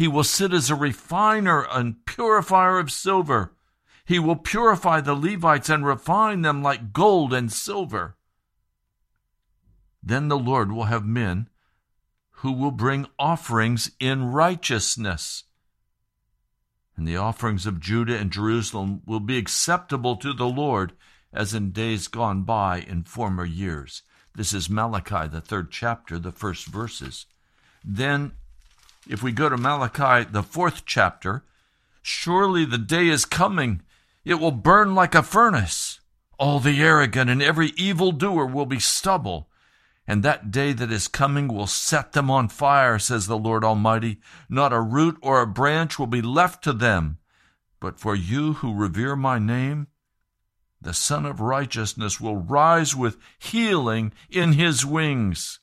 he will sit as a refiner and purifier of silver. He will purify the Levites and refine them like gold and silver. Then the Lord will have men who will bring offerings in righteousness. And the offerings of Judah and Jerusalem will be acceptable to the Lord as in days gone by in former years. This is Malachi, the third chapter, the first verses. Then if we go to Malachi, the fourth chapter, surely the day is coming. It will burn like a furnace. All the arrogant and every evildoer will be stubble. And that day that is coming will set them on fire, says the Lord Almighty. Not a root or a branch will be left to them. But for you who revere my name, the Sun of Righteousness will rise with healing in his wings.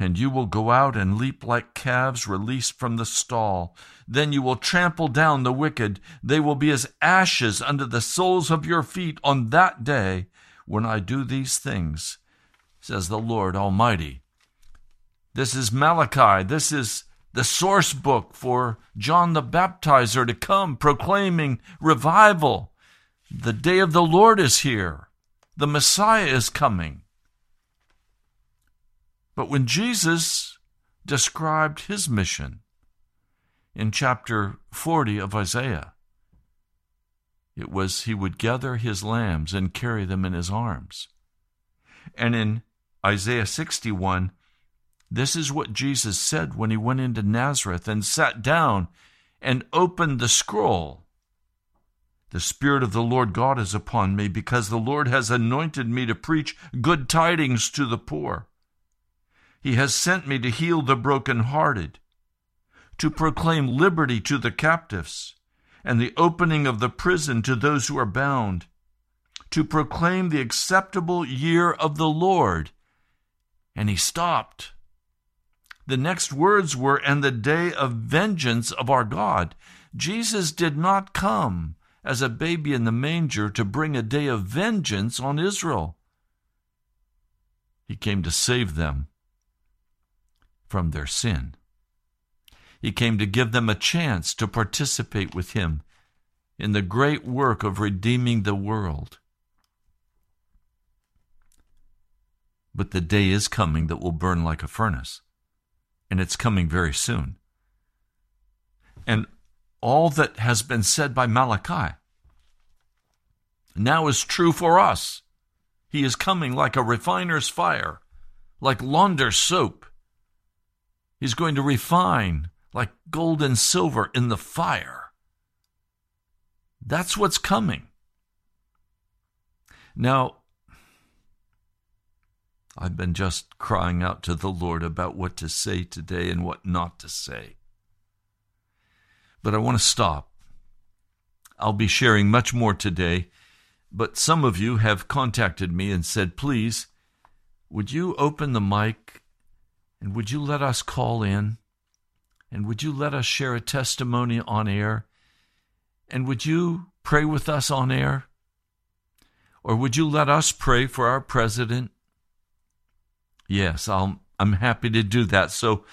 And you will go out and leap like calves released from the stall. Then you will trample down the wicked. They will be as ashes under the soles of your feet on that day when I do these things, says the Lord Almighty. This is Malachi. This is the source book for John the Baptizer to come proclaiming revival the day of the Lord is here. The Messiah is coming. But when Jesus described his mission in chapter 40 of Isaiah, it was he would gather his lambs and carry them in his arms. And in Isaiah 61, this is what Jesus said when he went into Nazareth and sat down and opened the scroll. The Spirit of the Lord God is upon me, because the Lord has anointed me to preach good tidings to the poor. He has sent me to heal the broken-hearted, to proclaim liberty to the captives, and the opening of the prison to those who are bound, to proclaim the acceptable year of the Lord. And he stopped. The next words were, and the day of vengeance of our God. Jesus did not come as a baby in the manger to bring a day of vengeance on Israel. He came to save them from their sin. He came to give them a chance to participate with Him in the great work of redeeming the world. But the day is coming that will burn like a furnace, and it's coming very soon. And all that has been said by Malachi now is true for us. He is coming like a refiner's fire, like launder's soap. He's going to refine like gold and silver in the fire. That's what's coming. Now, I've been just crying out to the Lord about what to say today and what not to say. But I want to stop. I'll be sharing much more today, but some of you have contacted me and said, please, would you open the mic and would you let us call in? And would you let us share a testimony on air? And would you pray with us on air? Or would you let us pray for our president? Yes, I'll, I'm happy to do that. So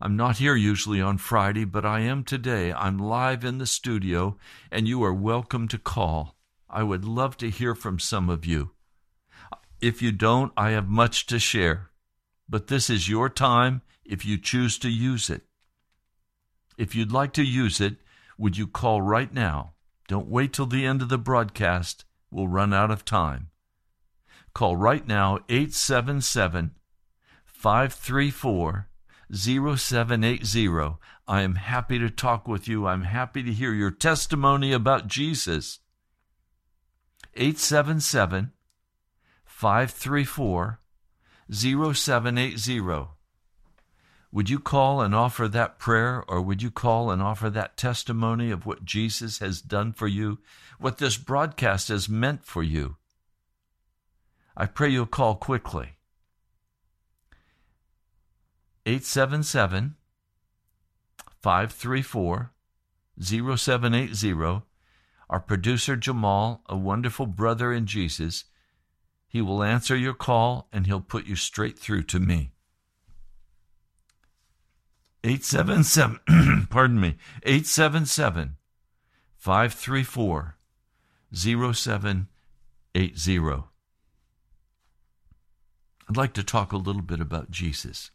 I'm not here usually on Friday, but I am today. I'm live in the studio, and you are welcome to call. I would love to hear from some of you. If you don't, I have much to share, but this is your time if you choose to use it. If you'd like to use it, would you call right now? Don't wait till the end of the broadcast. We'll run out of time. Call right now 877 534 0780. I am happy to talk with you. I'm happy to hear your testimony about Jesus. 877 534 0780. Would you call and offer that prayer, or would you call and offer that testimony of what Jesus has done for you, what this broadcast has meant for you? I pray you'll call quickly. 877 534 0780. Our producer Jamal, a wonderful brother in Jesus, he will answer your call and he'll put you straight through to me. 877 pardon me 877 534 0780 I'd like to talk a little bit about Jesus.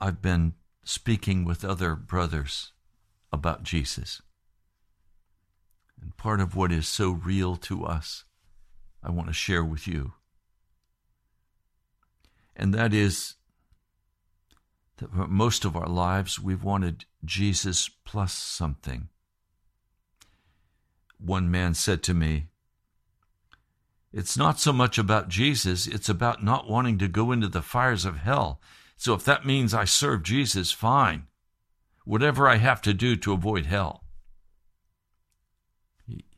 I've been speaking with other brothers about Jesus. Part of what is so real to us, I want to share with you. And that is that for most of our lives, we've wanted Jesus plus something. One man said to me, It's not so much about Jesus, it's about not wanting to go into the fires of hell. So if that means I serve Jesus, fine. Whatever I have to do to avoid hell.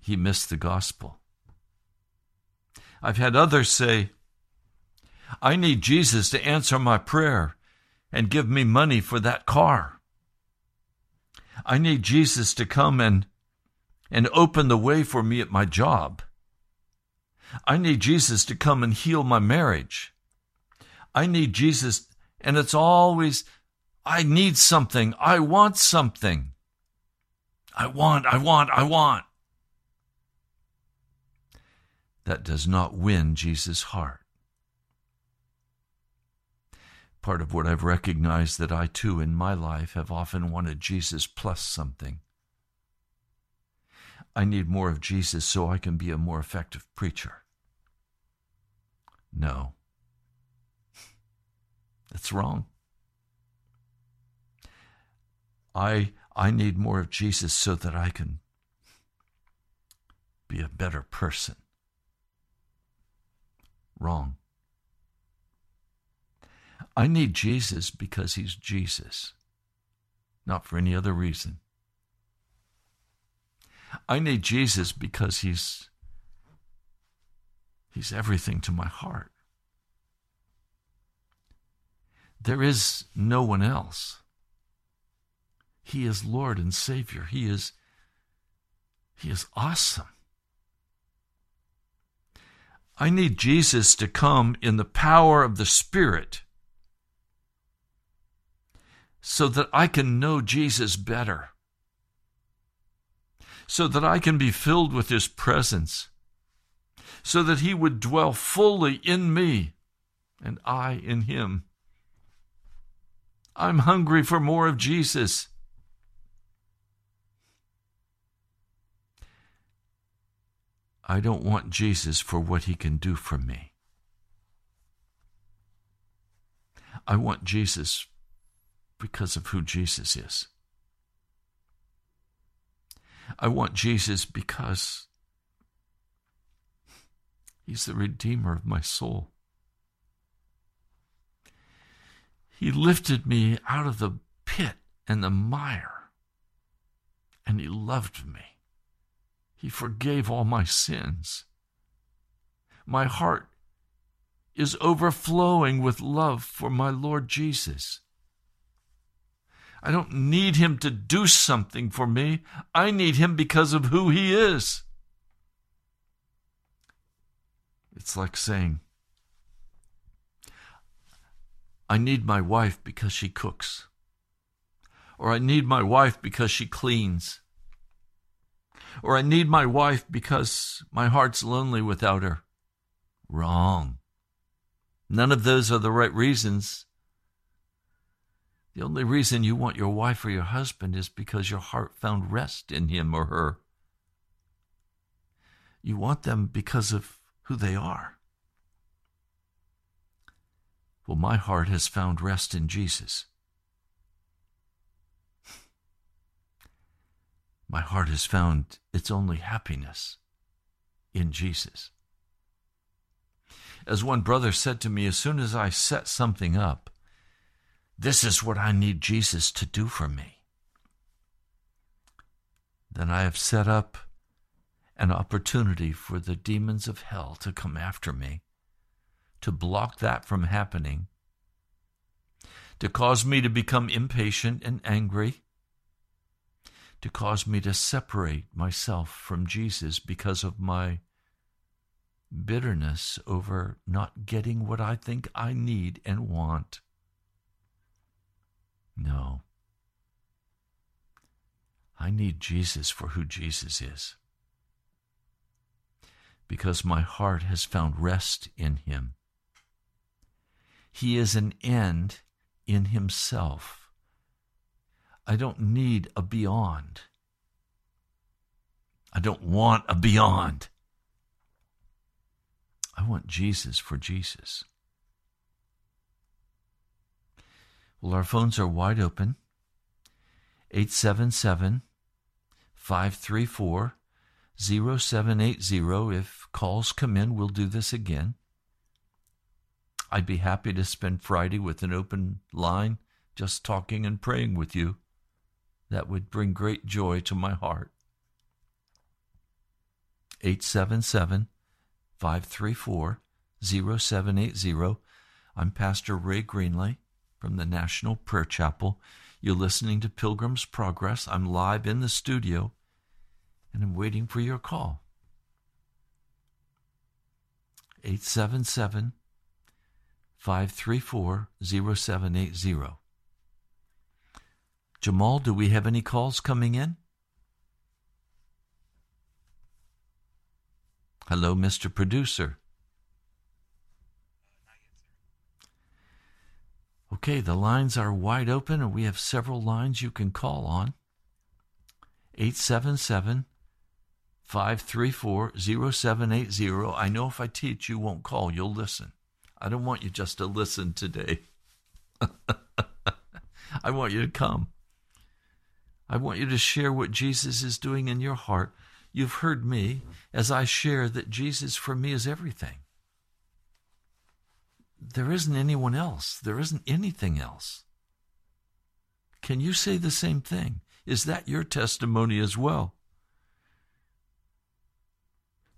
He, missed the gospel. I've had others say, I need Jesus to answer my prayer and give me money for that car. I need Jesus to come and, and open the way for me at my job. I need Jesus to come and heal my marriage. I need Jesus, and it's always, I need something. I want something. I want, I want, I want. That does not win Jesus' heart. Part of what I've recognized that I too in my life have often wanted Jesus plus something. I need more of Jesus so I can be a more effective preacher. No. That's wrong. I I need more of Jesus so that I can be a better person. Wrong. I need Jesus because he's Jesus, not for any other reason. I need Jesus because he's he's everything to my heart. There is no one else. He is Lord and Savior. He is he is awesome. I need Jesus to come in the power of the Spirit so that I can know Jesus better, so that I can be filled with His presence, so that He would dwell fully in me and I in Him. I'm hungry for more of Jesus. I don't want Jesus for what he can do for me. I want Jesus because of who Jesus is. I want Jesus because he's the Redeemer of my soul. He lifted me out of the pit and the mire, and he loved me. He forgave all my sins. My heart is overflowing with love for my Lord Jesus. I don't need him to do something for me. I need him because of who he is. It's like saying, I need my wife because she cooks, or I need my wife because she cleans, or I need my wife because my heart's lonely without her. Wrong. None of those are the right reasons. The only reason you want your wife or your husband is because your heart found rest in him or her. You want them because of who they are. Well, my heart has found rest in Jesus. My heart has found its only happiness in Jesus. As one brother said to me, as soon as I set something up, this is what I need Jesus to do for me. Then I have set up an opportunity for the demons of hell to come after me, to block that from happening, to cause me to become impatient and angry, to cause me to separate myself from Jesus because of my bitterness over not getting what I think I need and want. No. I need Jesus for who Jesus is. Because my heart has found rest in him. He is an end in himself. I don't need a beyond. I don't want a beyond. I want Jesus for Jesus. Well, our phones are wide open. 877 534 0780. If calls come in, we'll do this again. I'd be happy to spend Friday with an open line, just talking and praying with you. That would bring great joy to my heart. 877 534 0780. I'm Pastor Ray Greenley from the National Prayer Chapel. You're listening to Pilgrim's Progress. I'm live in the studio and I'm waiting for your call. 877 534 0780. Jamal, do we have any calls coming in? Hello, Mr. Producer. Okay, the lines are wide open and we have several lines you can call on. 877 534 0780. I know if I teach, you won't call, you'll listen. I don't want you just to listen today. I want you to come. I want you to share what Jesus is doing in your heart. You've heard me as I share that Jesus for me is everything. There isn't anyone else. There isn't anything else. Can you say the same thing? Is that your testimony as well?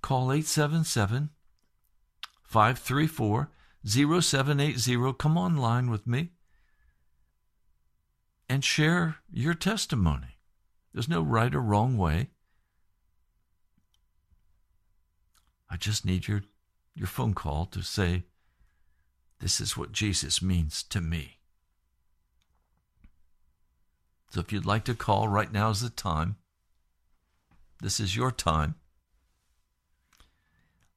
Call 877 534 0780. Come online with me and share your testimony. There's no right or wrong way. I just need your, your phone call to say, This is what Jesus means to me. So if you'd like to call, right now is the time. This is your time.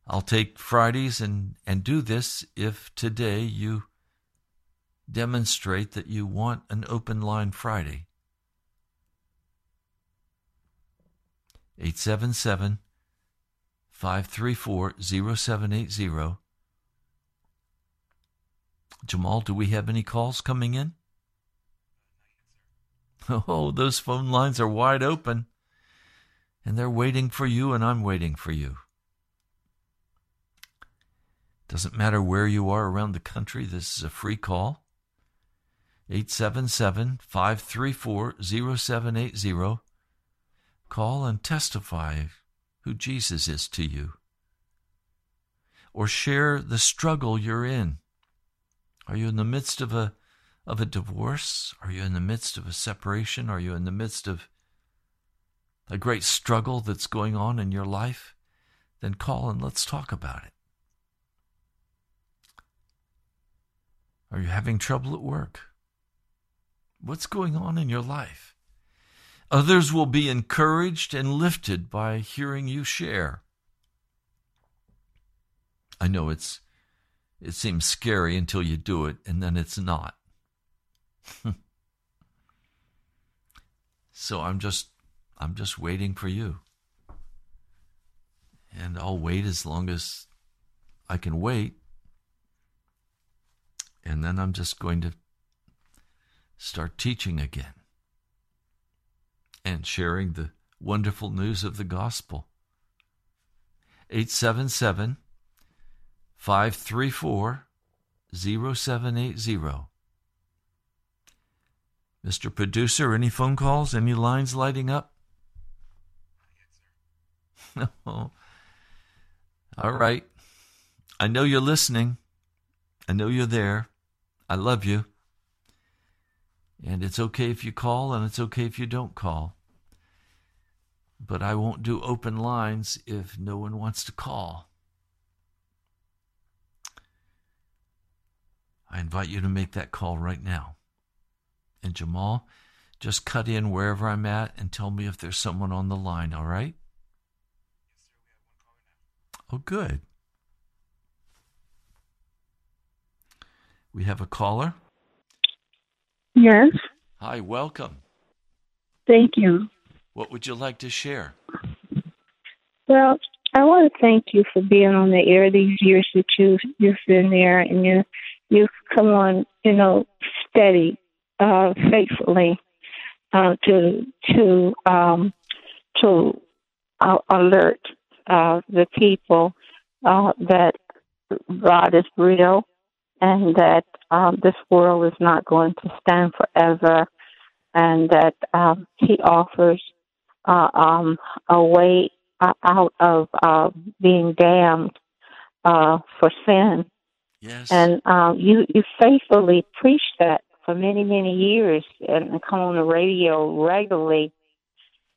I'll take Fridays and, and do this if today you demonstrate that you want an open line Friday. 877 534 0780. Jamal, do we have any calls coming in? Oh, those phone lines are wide open. And they're waiting for you, and I'm waiting for you. Doesn't matter where you are around the country, this is a free call. 877 534 0780. Call and testify who Jesus is to you. Or share the struggle you're in. Are you in the midst of a of a divorce? Are you in the midst of a separation? Are you in the midst of a great struggle that's going on in your life? Then call and let's talk about it. Are you having trouble at work? What's going on in your life? Others will be encouraged and lifted by hearing you share. I know it's it seems scary until you do it and then it's not. so I'm just I'm just waiting for you. And I'll wait as long as I can wait. And then I'm just going to start teaching again and sharing the wonderful news of the gospel. 877 534 0780. Mr. Producer, any phone calls? Any lines lighting up? No. All right. I know you're listening. I know you're there. I love you. And it's okay if you call, and it's okay if you don't call. But I won't do open lines if no one wants to call. I invite you to make that call right now. And Jamal, just cut in wherever I'm at and tell me if there's someone on the line, all right? Yes, sir, Oh, good. We have a caller. Yes, Hi, welcome. thank you. What would you like to share? Well, I want to thank you for being on the air these years that you've you've been there and you you've come on, you know, steady, uh, faithfully, uh, to to um, to uh, alert uh, the people uh, that God is real and that um, this world is not going to stand forever, and that um, He offers uh, um, a way uh, out of uh, being damned uh, for sin. Yes. And um, you you faithfully preached that for many many years and come on the radio regularly.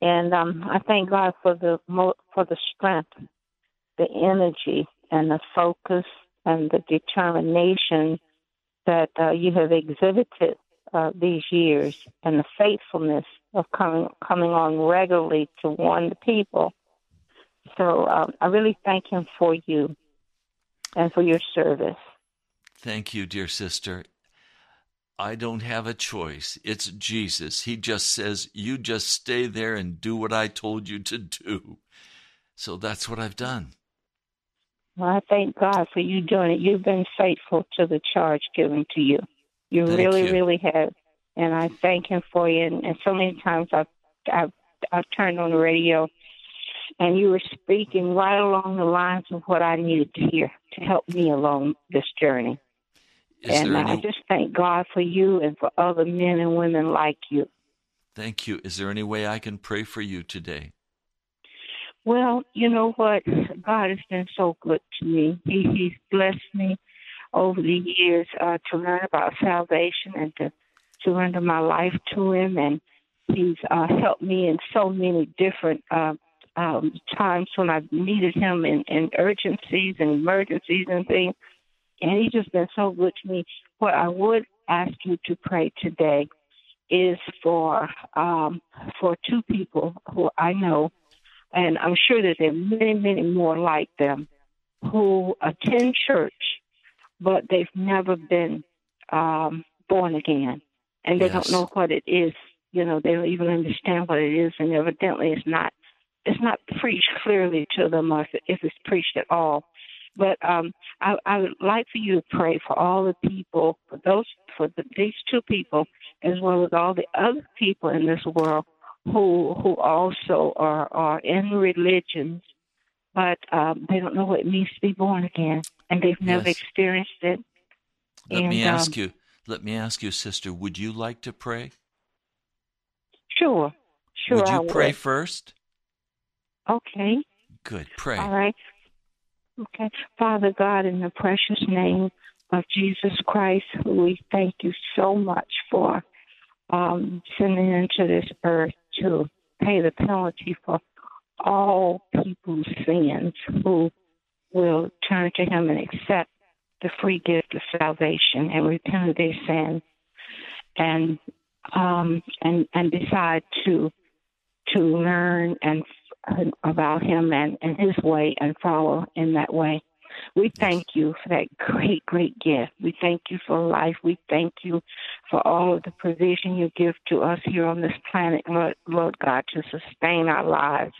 And um, I thank God for the mo- for the strength, the energy, and the focus and the determination that uh, you have exhibited uh, these years, and the faithfulness of coming coming on regularly to warn the people. So um, I really thank Him for you and for your service. Thank you, dear sister. I don't have a choice. It's Jesus. He just says, You just stay there and do what I told you to do. So that's what I've done. Well, I thank God for you doing it. You've been faithful to the charge given to you. You Thank really, you. really have, and I thank Him for you. And, and so many times I've, I've I've turned on the radio, and you were speaking right along the lines of what I needed to hear to help me along this journey. Is and there I just thank God for you and for other men and women like you. thank you. Is there any way I can pray for you today? Well, you know what? God has been so good to me. He, he's blessed me over the years uh, to learn about salvation and to surrender my life to Him. And He's uh, helped me in so many different uh, um, times when I've needed Him in, in urgencies and emergencies and things. And He's just been so good to me. What I would ask you to pray today is for um, for two people who I know and I'm sure that there are many, many more like them who attend church, but they've never been um, born again, and they Yes. don't know what it is. You know, they don't even understand what it is, and evidently, it's not it's not preached clearly to them, or if, it's preached at all. But um, I, I would like for you to pray for all the people, for those, for the, these two people, as well as all the other people in this world who who also are are in religions, but um, they don't know what it means to be born again, and they've never Yes. experienced it. Let me ask um, you, let me ask you, sister, would you like to pray? Sure, sure. would you pray first? Okay. Good. Pray. All right. Okay. Father God, in the precious name of Jesus Christ, we thank you so much for um, sending into this earth to pay the penalty for all people's sins who will turn to Him and accept the free gift of salvation and repent of their sins and um, and and decide to to learn and about him and, and his way and follow in that way. We thank you for that great, great gift. We thank you for life. We thank you for all of the provision you give to us here on this planet, Lord, Lord God, to sustain our lives.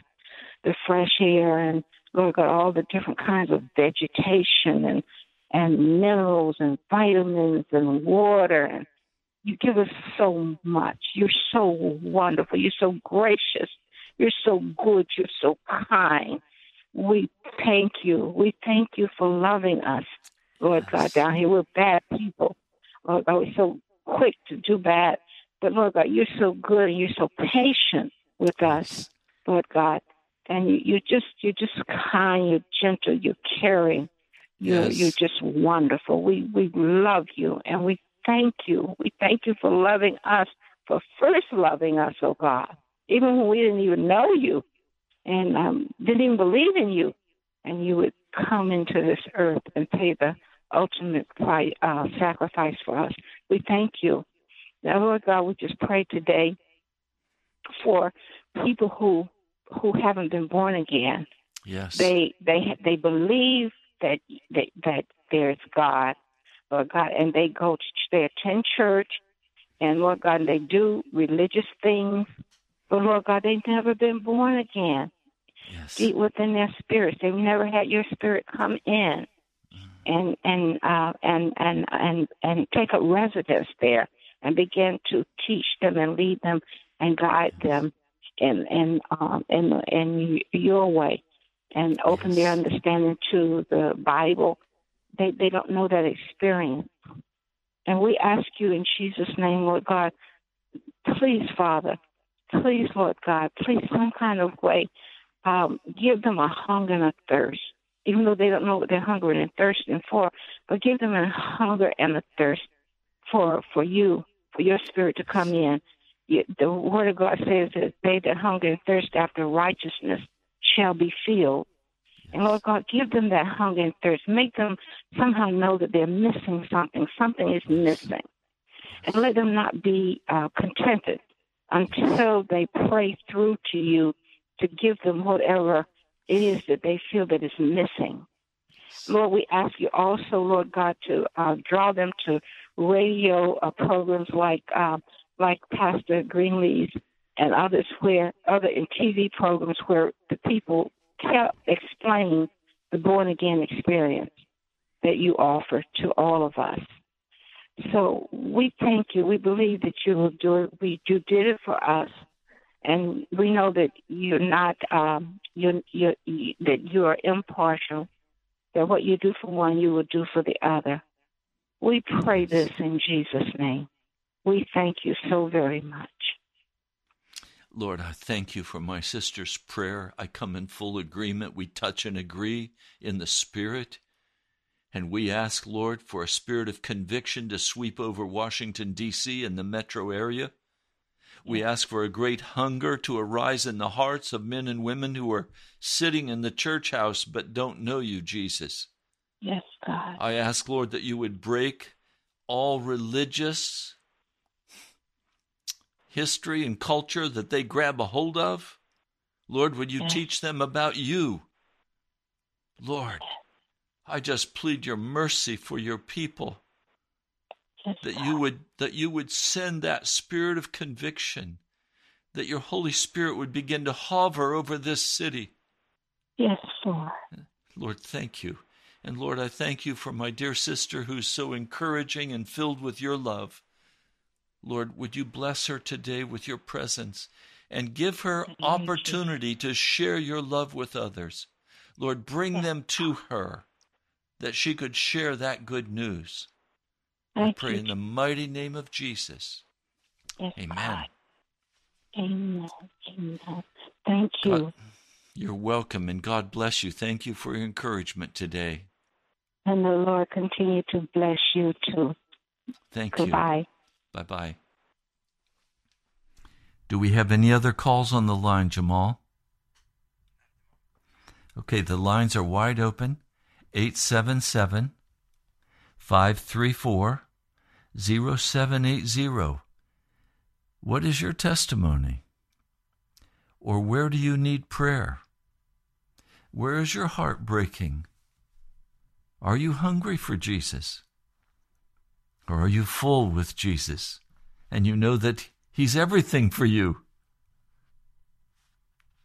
The fresh air and Lord God, all the different kinds of vegetation and and minerals and vitamins and water and you give us so much. You're so wonderful. You're so gracious. You're so good. You're so kind. We thank you. We thank you for loving us, Lord God, down here. We're bad people. Lord God, we're so quick to do bad. But Lord God, you're so good and you're so patient with us, Lord God. And you, you're just you're just kind, you're gentle, you're caring. You're Yes. you're just wonderful. We we love you and we thank you. We thank you for loving us, for first loving us, oh God, even when we didn't even know you and um, didn't even believe in you, and you would come into this earth and pay the ultimate price, uh, sacrifice for us. We thank you. Now, Lord God, we just pray today for people who who haven't been born again. Yes. They they they believe that that, that there's God, Lord God, and they go to they attend church and Lord God, they do religious things, but Lord God, they've never been born again. Yes. Deep within their spirits, they've never had your spirit come in and and uh, and and and and take up residence there and begin to teach them and lead them and guide them in in um, in in your way and open Yes. their understanding to the Bible. They they don't know that experience, and we ask you in Jesus' name, Lord God, please, Father, please, Lord God, please, some kind of way, um, give them a hunger and a thirst even though they don't know what they're hungering and thirsting for, but give them a hunger and a thirst for for you, for your spirit to come in. You, the word of God says that they that hunger and thirst after righteousness shall be filled. And Lord God, give them that hunger and thirst. Make them somehow know that they're missing something. Something is missing. And let them not be uh, contented until they pray through to you to give them whatever it is that they feel that is missing. Lord, we ask you also, Lord God, to uh, draw them to radio uh, programs like uh, like Pastor Greenlee's and others, where other in TV programs where the people can explain the born again experience that you offer to all of us. So we thank you. We believe that you will do it. We you did it for us and we know that you're not um, you you you that you are impartial. That what you do for one, you will do for the other. We pray this in Jesus' name. We thank you so very much. Lord, I thank you for my sister's prayer. I come in full agreement. We touch and agree in the Spirit. And we ask, Lord, for a spirit of conviction to sweep over Washington, D.C. and the metro area. We ask for a great hunger to arise in the hearts of men and women who are sitting in the church house but don't know you, Jesus. Yes, God. I ask, Lord, that you would break all religious history and culture that they grab a hold of. Lord, would you Yes. teach them about you? Lord, I just plead your mercy for your people Yes, that God. you would that you would send that spirit of conviction that your holy spirit would begin to hover over this city Yes, Lord. lord thank you and lord i thank you for my dear sister who's so encouraging and filled with your love lord would you bless her today with your presence and give her In the name of opportunity to share your love with others lord bring Yes. them to her that she could share that good news I pray you. in the mighty name of Jesus. Yes, Amen. God. Amen. Amen. Thank you. God, you're welcome and God bless you. Thank you for your encouragement today. And the Lord continue to bless you too. Thank you. Goodbye. Bye bye. Do we have any other calls on the line, Jamal? Okay, the lines are wide open 877 534 0780. What is your testimony? Or where do you need prayer? Where is your heart breaking? Are you hungry for Jesus? Or are you full with Jesus and you know that He's everything for you?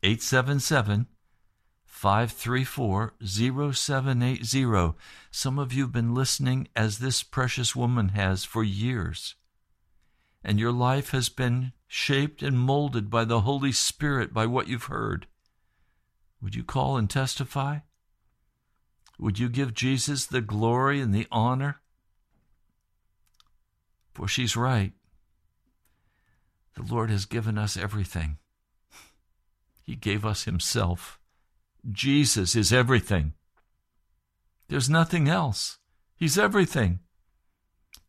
877 534 0780. Some of you have been listening as this precious woman has for years, and your life has been shaped and molded by the Holy Spirit by what you've heard. Would you call and testify? Would you give Jesus the glory and the honor? For she's right. The Lord has given us everything. He gave us Himself. Jesus is everything. There's nothing else. He's everything.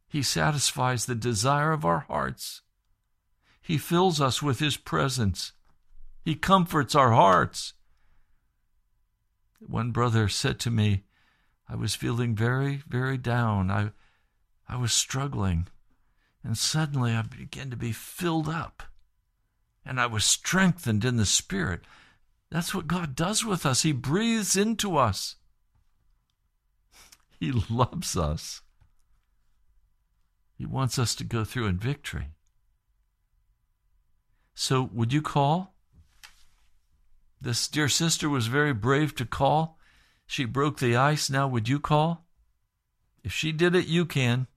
He satisfies the desire of our hearts. He fills us with His presence. He comforts our hearts. One brother said to me, I was feeling very, very down. I, I was struggling. And suddenly I began to be filled up. And I was strengthened in the Spirit. That's what God does with us. He breathes into us. He loves us. He wants us to go through in victory. So, would you call? This dear sister was very brave to call. She broke the ice. Now, would you call? If she did it, you can.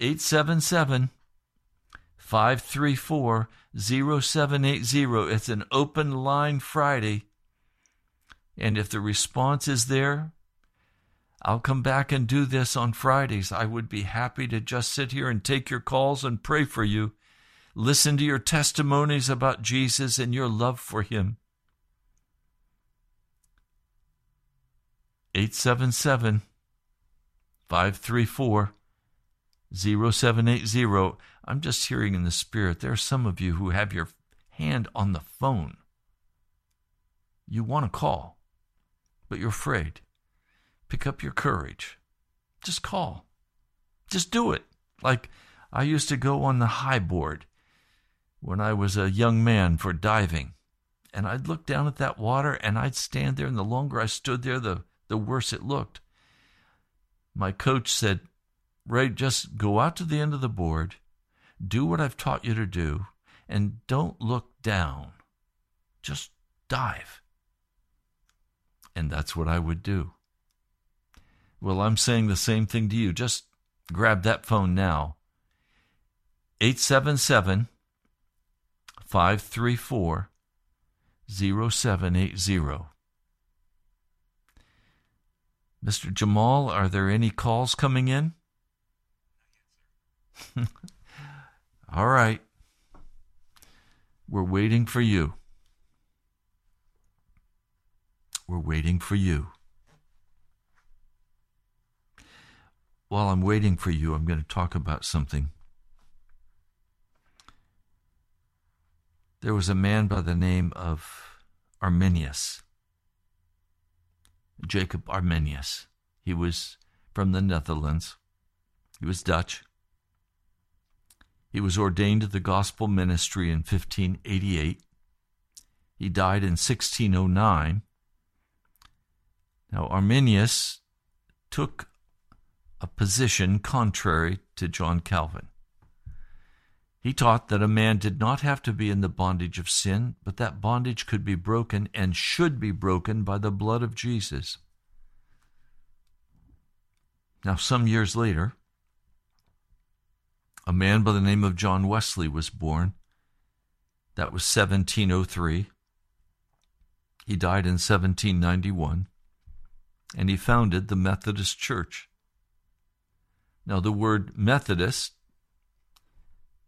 877 534 0780. It's an open line Friday. And if the response is there, I'll come back and do this on Fridays. I would be happy to just sit here and take your calls and pray for you. Listen to your testimonies about Jesus and your love for him. 877 534 0780. I'm just hearing in the spirit there are some of you who have your hand on the phone. You want to call, but you're afraid. Pick up your courage. Just call. Just do it. Like I used to go on the high board when I was a young man for diving. And I'd look down at that water and I'd stand there, and the longer I stood there, the, the worse it looked. My coach said, Ray, just go out to the end of the board, do what I've taught you to do, and don't look down. Just dive. And that's what I would do. Well, I'm saying the same thing to you. Just grab that phone now. 877 534 0780. Mr. Jamal, are there any calls coming in? All right. We're waiting for you. We're waiting for you. While I'm waiting for you, I'm going to talk about something. There was a man by the name of Arminius, Jacob Arminius. He was from the Netherlands. He was Dutch. He was ordained to the gospel ministry in 1588. He died in 1609. Now, Arminius took a position contrary to John Calvin. He taught that a man did not have to be in the bondage of sin, but that bondage could be broken and should be broken by the blood of Jesus. Now, some years later, a man by the name of John Wesley was born. That was 1703. He died in 1791, and he founded the Methodist Church. Now, the word Methodist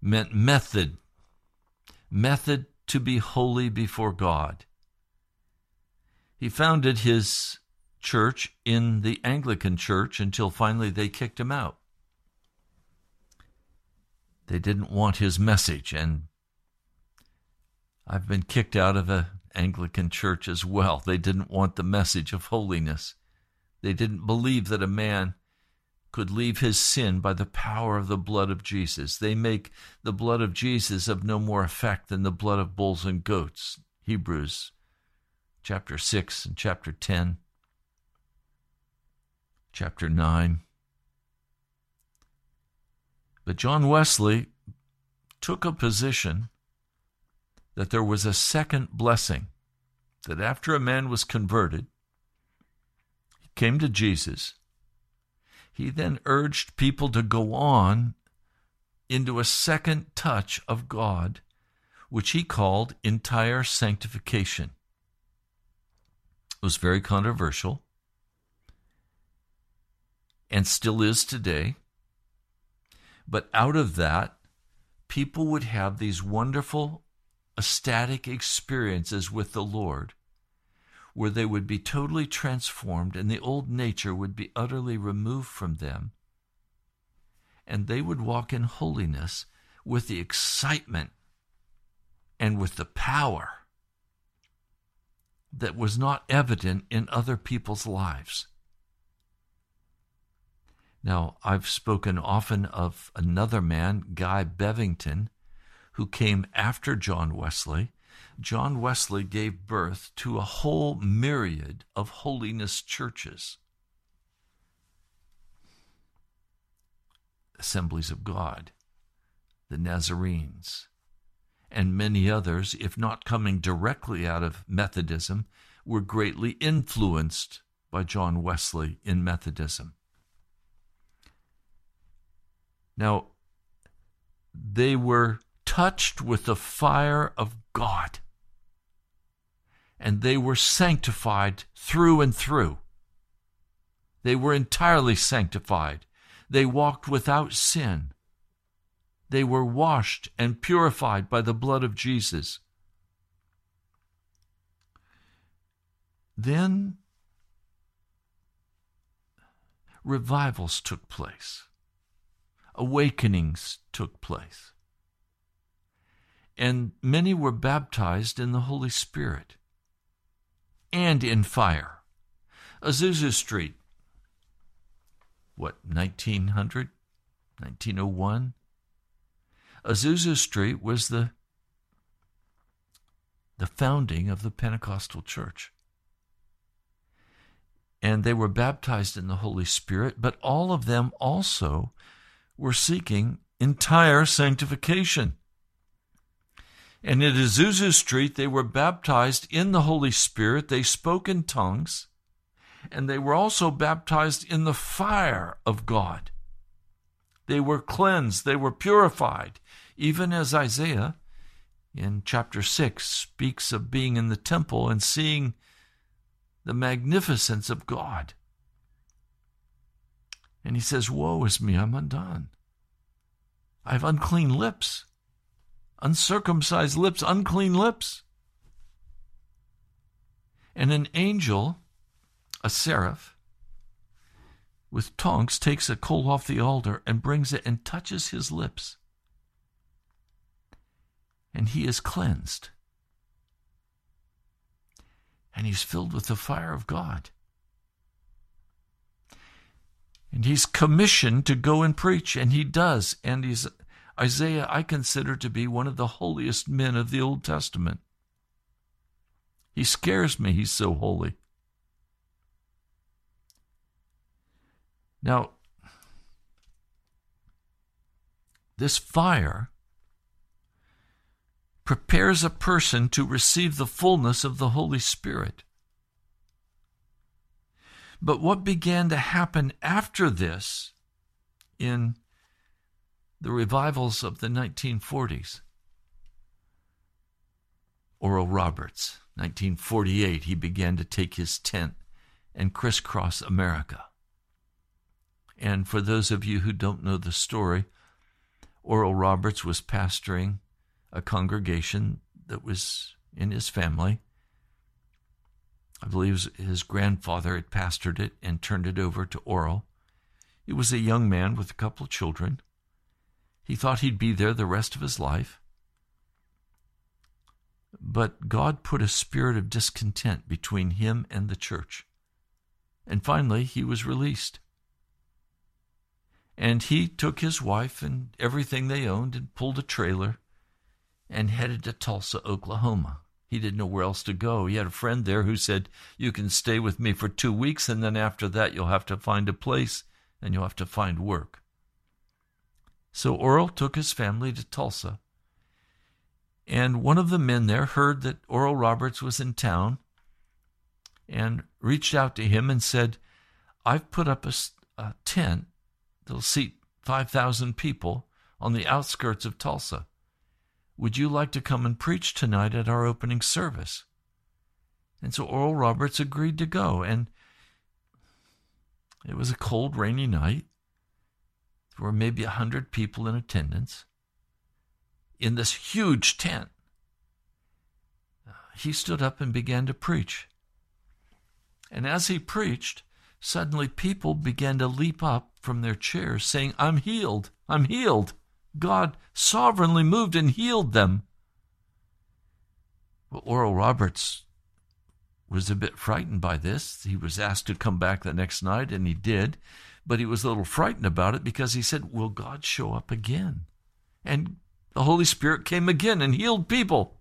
meant method, method to be holy before God. He founded his church in the Anglican church until finally they kicked him out. They didn't want his message, and I've been kicked out of an Anglican church as well. They didn't want the message of holiness. They didn't believe that a man could leave his sin by the power of the blood of Jesus. They make the blood of Jesus of no more effect than the blood of bulls and goats. Hebrews chapter 6 and chapter 10, chapter 9. But John Wesley took a position that there was a second blessing, that after a man was converted, he came to Jesus. He then urged people to go on into a second touch of God, which he called entire sanctification. It was very controversial and still is today. But out of that, people would have these wonderful, ecstatic experiences with the Lord where they would be totally transformed and the old nature would be utterly removed from them. And they would walk in holiness with the excitement and with the power that was not evident in other people's lives. Now, I've spoken often of another man, Guy Bevington, who came after John Wesley. John Wesley gave birth to a whole myriad of holiness churches, Assemblies of God, the Nazarenes, and many others, if not coming directly out of Methodism, were greatly influenced by John Wesley in Methodism. Now, they were touched with the fire of God, and they were sanctified through and through. They were entirely sanctified. They walked without sin. They were washed and purified by the blood of Jesus. Then revivals took place, awakenings took place, and many were baptized in the Holy Spirit and in fire. Azusa Street, what, 1900, 1901? Azusa Street was the, the founding of the Pentecostal Church and they were baptized in the Holy Spirit, but all of them also were seeking entire sanctification. And at Azusa Street, they were baptized in the Holy Spirit, they spoke in tongues, and they were also baptized in the fire of God. They were cleansed, they were purified, even as Isaiah in chapter 6 speaks of being in the temple and seeing the magnificence of God. And he says, Woe is me, I'm undone. I have unclean lips, uncircumcised lips, unclean lips. And an angel, a seraph, with tongs takes a coal off the altar and brings it and touches his lips. And he is cleansed and he's filled with the fire of God. And he's commissioned to go and preach, and he does. And he's Isaiah, I consider to be one of the holiest men of the Old Testament. He scares me, he's so holy. Now, this fire prepares a person to receive the fullness of the Holy Spirit. But what began to happen after this in the revivals of the 1940s? Oral Roberts, 1948, he began to take his tent and crisscross America. And for those of you who don't know the story, Oral Roberts was pastoring a congregation that was in his family. I believe his grandfather had pastored it and turned it over to Oral. He was a young man with a couple of children. He thought he'd be there the rest of his life. But God put a spirit of discontent between him and the church. And finally, he was released. And he took his wife and everything they owned and pulled a trailer and headed to Tulsa, Oklahoma. He didn't know where else to go. He had a friend there who said, You can stay with me for two weeks, and then after that, you'll have to find a place and you'll have to find work. So Oral took his family to Tulsa. And one of the men there heard that Oral Roberts was in town and reached out to him and said, I've put up a, a tent that'll seat 5,000 people on the outskirts of Tulsa. Would you like to come and preach tonight at our opening service? And so Oral Roberts agreed to go. And it was a cold, rainy night. There were maybe a hundred people in attendance in this huge tent. He stood up and began to preach. And as he preached, suddenly people began to leap up from their chairs saying, I'm healed, I'm healed. God sovereignly moved and healed them. But Oral Roberts was a bit frightened by this. He was asked to come back the next night, and he did. But he was a little frightened about it because he said, Will God show up again? And the Holy Spirit came again and healed people.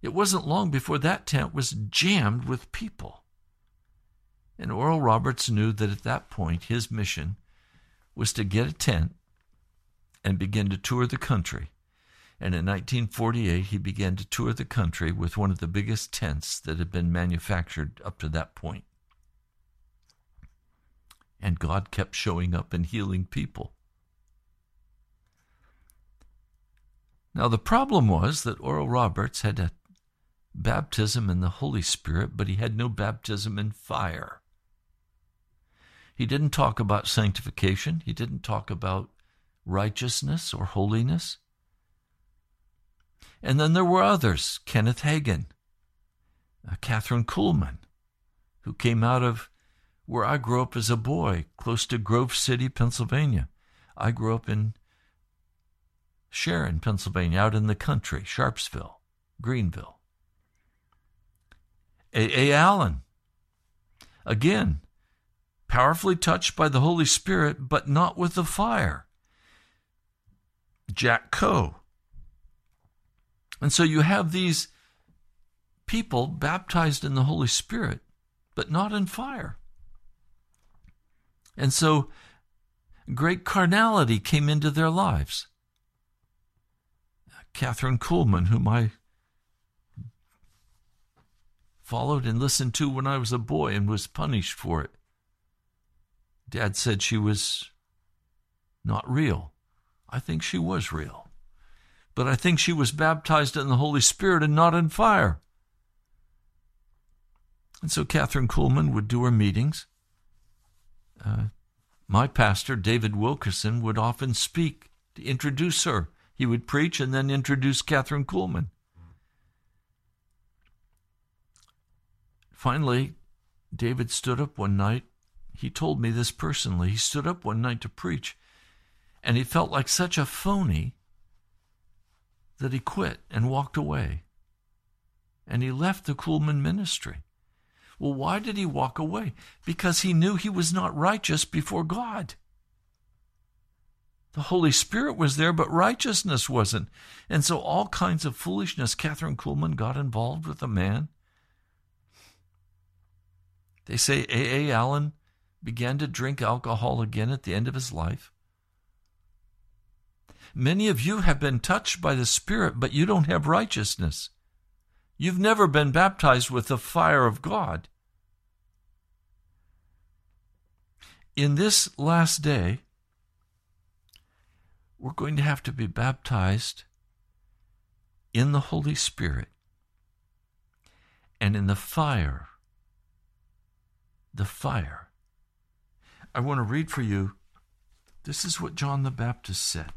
It wasn't long before that tent was jammed with people. And Oral Roberts knew that at that point his mission was to get a tent and begin to tour the country And in 1948, he began to tour the country with one of the biggest tents that had been manufactured up to that point. And God kept showing up and healing people. Now, the problem was that Oral Roberts had a baptism in the Holy Spirit, but he had no baptism in fire. He didn't talk about sanctification, he didn't talk about righteousness or holiness. And then there were others Kenneth Hagin, uh, Kathryn Kuhlman, who came out of where I grew up as a boy, close to Grove City, Pennsylvania. I grew up in Sharon, Pennsylvania, out in the country, Sharpsville, Greenville. A. A. Allen, again, powerfully touched by the Holy Spirit, but not with the fire. Jack Coe. And so you have these people baptized in the Holy Spirit, but not in fire. And so great carnality came into their lives. Kathryn Kuhlman, whom I followed and listened to when I was a boy and was punished for it. Dad said she was not real. I think she was real. But I think she was baptized in the Holy Spirit and not in fire. And so Kathryn Kuhlman would do her meetings. Uh, my pastor, David Wilkerson, would often speak to introduce her. He would preach and then introduce Kathryn Kuhlman. Finally, David stood up one night. He told me this personally. He stood up one night to preach, and he felt like such a phony that he quit and walked away. And he left the Kuhlman ministry. Well, why did he walk away? Because he knew he was not righteous before God. The Holy Spirit was there, but righteousness wasn't. And so all kinds of foolishness. Kathryn Kuhlman got involved with a man. They say A. A. Allen began to drink alcohol again at the end of his life. Many of you have been touched by the Spirit, but you don't have righteousness. You've never been baptized with the fire of God. In this last day, we're going to have to be baptized in the Holy Spirit and in the fire. The fire. I want to read for you. This is what John the Baptist said.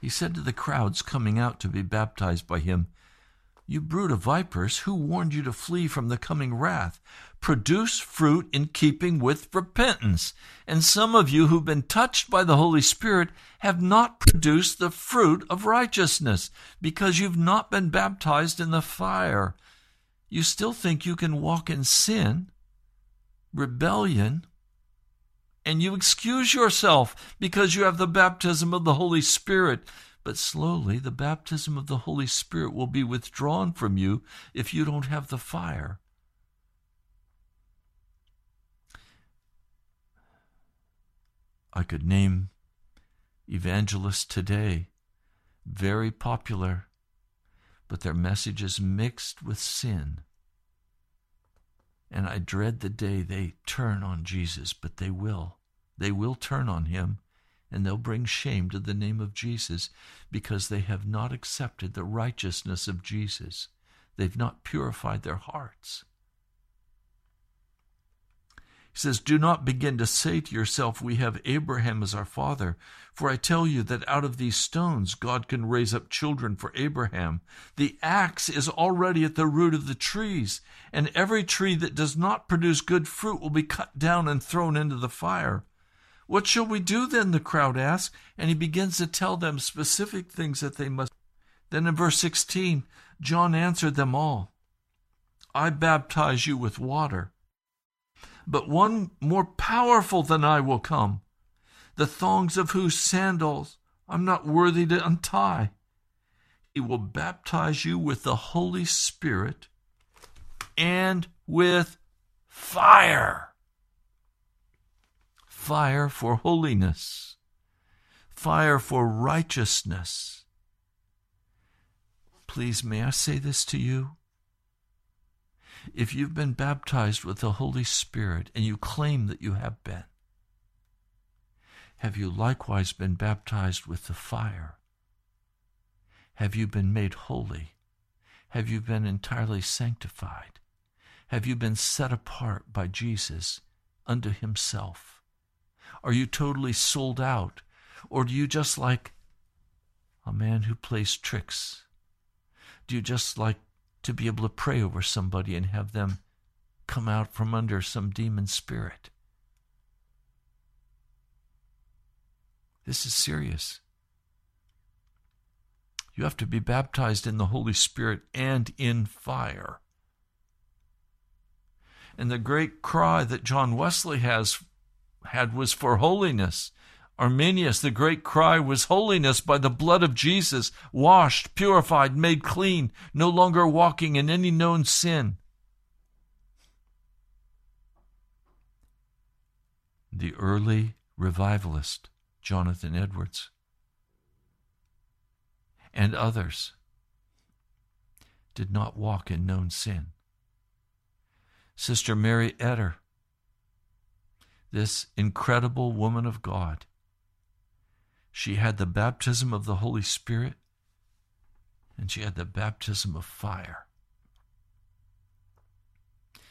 He said to the crowds coming out to be baptized by him, You brood of vipers, who warned you to flee from the coming wrath? Produce fruit in keeping with repentance. And some of you who've been touched by the Holy Spirit have not produced the fruit of righteousness because you've not been baptized in the fire. You still think you can walk in sin, rebellion, and you excuse yourself because you have the baptism of the Holy Spirit. But slowly, the baptism of the Holy Spirit will be withdrawn from you if you don't have the fire. I could name evangelists today, very popular, but their message is mixed with sin. And I dread the day they turn on Jesus, but they will. They will turn on him, and they'll bring shame to the name of Jesus because they have not accepted the righteousness of Jesus. They've not purified their hearts. Says, Do not begin to say to yourself, We have Abraham as our father. For I tell you that out of these stones God can raise up children for Abraham. The axe is already at the root of the trees, and every tree that does not produce good fruit will be cut down and thrown into the fire. What shall we do then? The crowd asks, and he begins to tell them specific things that they must. Then in verse 16, John answered them all I baptize you with water but one more powerful than I will come, the thongs of whose sandals I'm not worthy to untie. He will baptize you with the Holy Spirit and with fire. Fire for holiness, fire for righteousness. Please, may I say this to you? If you've been baptized with the Holy Spirit and you claim that you have been, have you likewise been baptized with the fire? Have you been made holy? Have you been entirely sanctified? Have you been set apart by Jesus unto himself? Are you totally sold out? Or do you just like a man who plays tricks? Do you just like to be able to pray over somebody and have them come out from under some demon spirit? This is serious. You have to be baptized in the Holy Spirit and in fire. And the great cry that John Wesley has had was for holiness. Arminius, the great cry was holiness by the blood of Jesus, washed, purified, made clean, no longer walking in any known sin. The early revivalist, Jonathan Edwards, and others did not walk in known sin. Sister Mary Etter, this incredible woman of God, she had the baptism of the Holy Spirit and she had the baptism of fire.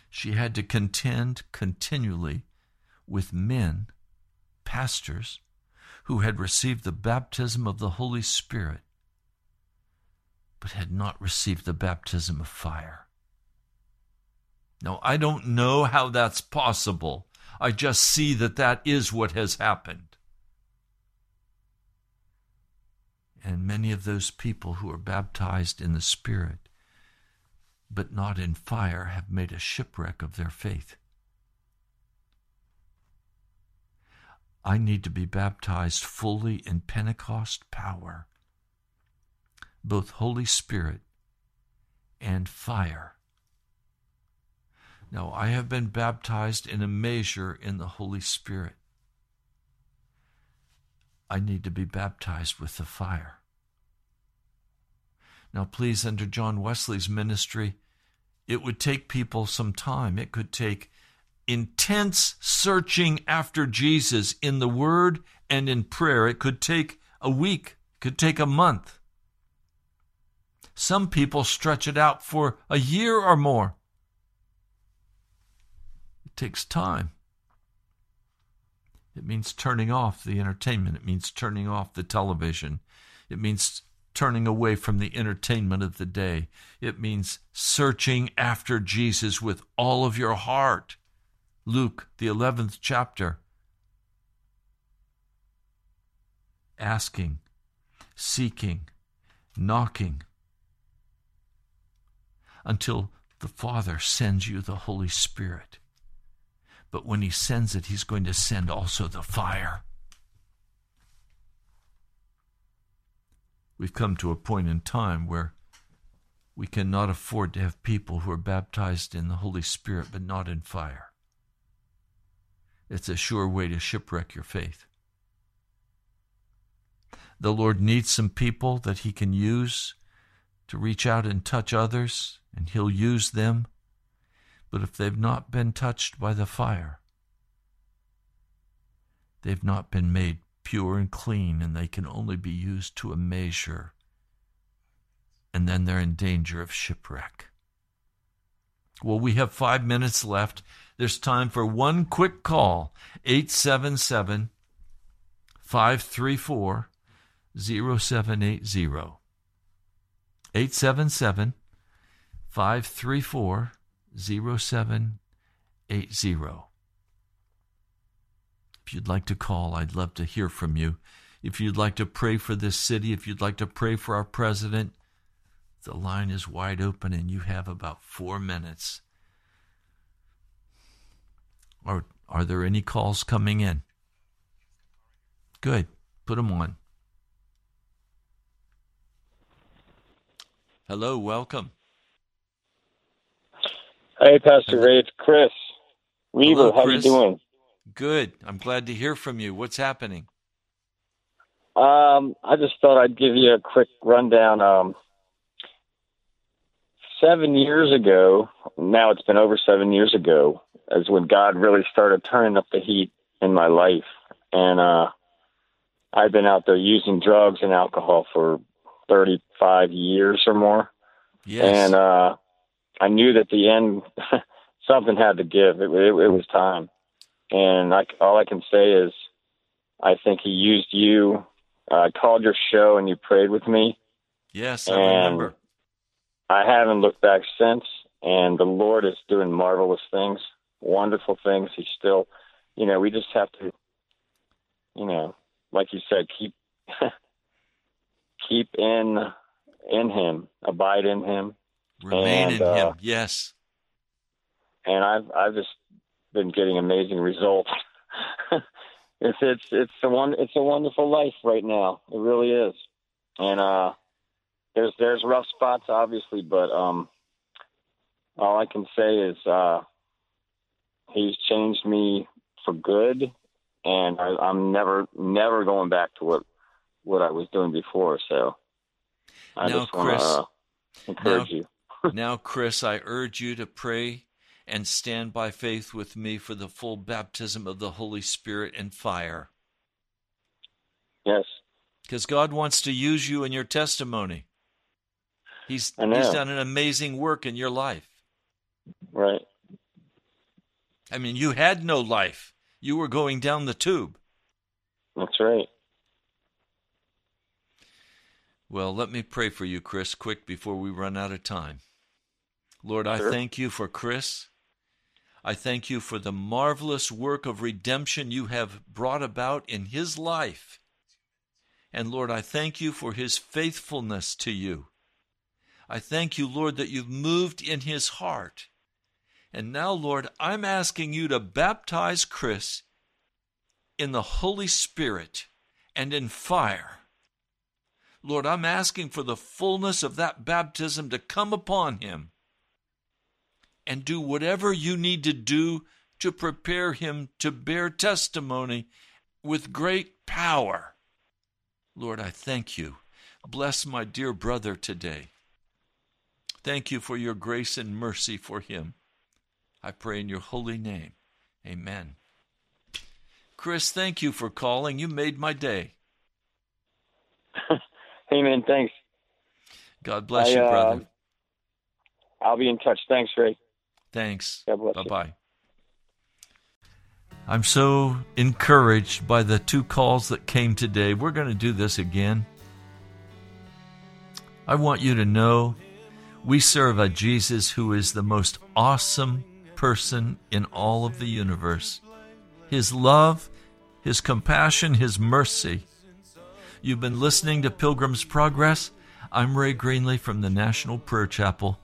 She had to contend continually with men, pastors, who had received the baptism of the Holy Spirit but had not received the baptism of fire. Now, I don't know how that's possible. I just see that that is what has happened. And many of those people who are baptized in the Spirit, but not in fire, have made a shipwreck of their faith. I need to be baptized fully in Pentecost power both Holy Spirit and fire. Now, I have been baptized in a measure in the Holy Spirit. I need to be baptized with the fire. Now, please, under John Wesley's ministry, it would take people some time. It could take intense searching after Jesus in the Word and in prayer. It could take a week, it could take a month. Some people stretch it out for a year or more. It takes time. It means turning off the entertainment. It means turning off the television. It means turning away from the entertainment of the day. It means searching after Jesus with all of your heart. Luke, the 11th chapter. Asking, seeking, knocking until the Father sends you the Holy Spirit. But when He sends it, He's going to send also the fire. We've come to a point in time where we cannot afford to have people who are baptized in the Holy Spirit but not in fire. It's a sure way to shipwreck your faith. The Lord needs some people that He can use to reach out and touch others and He'll use them. But if they've not been touched by the fire, they've not been made pure and clean, and they can only be used to a measure. And then they're in danger of shipwreck. Well, we have five minutes left. There's time for one quick call 877 534 0780. 877 534 0780. If you'd like to call, I'd love to hear from you. If you'd like to pray for this city, if you'd like to pray for our president, the line is wide open and you have about four minutes. Are, are there any calls coming in? Good. Put them on. Hello, welcome. Hey, Pastor Ray, it's Chris Weaver. Hello, How Chris. you doing? Good. I'm glad to hear from you. What's happening? Um, I just thought I'd give you a quick rundown. Um, seven years ago, now it's been over seven years ago, is when God really started turning up the heat in my life. And uh, I've been out there using drugs and alcohol for 35 years or more. Yes. And uh, I knew that the end, something had to give. It, it, it was time. And I, all I can say is, I think He used you. Uh, I called your show and you prayed with me. yes, I and remember. I haven't looked back since, and the Lord is doing marvelous things, wonderful things. He's still, you know, we just have to, you know, like you said, keep keep in in Him, abide in Him, Remain and, in uh, Him. Yes. and I've I've just been getting amazing results. it's it's it's a one it's a wonderful life right now. It really is, and uh, there's there's rough spots obviously, but um, all I can say is uh, he's changed me for good, and I, I'm never never going back to what what I was doing before. So I Now, just want Chris, to uh, encourage now- you. Now, Chris, I urge you to pray and stand by faith with me for the full baptism of the Holy Spirit and fire. Yes, Because God wants to use you in your testimony. He's, he's done an amazing work in your life. right. I mean, you had no life. You were going down the tube. That's right. Well, let me pray for you, Chris, quick before we run out of time. Lord, I Sure. thank you for Chris. I thank you for the marvelous work of redemption you have brought about in his life. And Lord, I thank you for his faithfulness to you. I thank you, Lord, that you've moved in his heart. And now, Lord, I'm asking you to baptize Chris in the Holy Spirit and in fire. Lord, I'm asking for the fullness of that baptism to come upon him and do whatever you need to do to prepare him to bear testimony with great power. Lord, I thank you. Bless my dear brother today. Thank you for your grace and mercy for him. I pray in your holy name. Amen. Chris, thank you for calling. You made my day. Amen. Thanks. God bless I, you, uh, brother. I'll be in touch. Thanks, Ray. Thanks. God bless Bye you. bye. I'm so encouraged by the two calls that came today. We're going to do this again. I want you to know we serve a Jesus who is the most awesome person in all of the universe. His love, His compassion, His mercy. You've been listening to Pilgrim's Progress. I'm Ray Greenley from the National Prayer Chapel.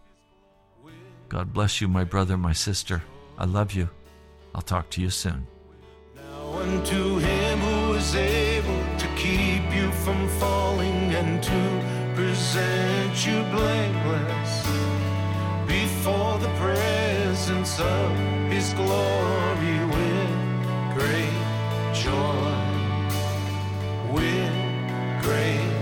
God bless you, my brother, my sister. I love you. I'll talk to you soon. Now unto him who is able to keep you from falling and to present you blameless before the presence of his glory with great joy. With great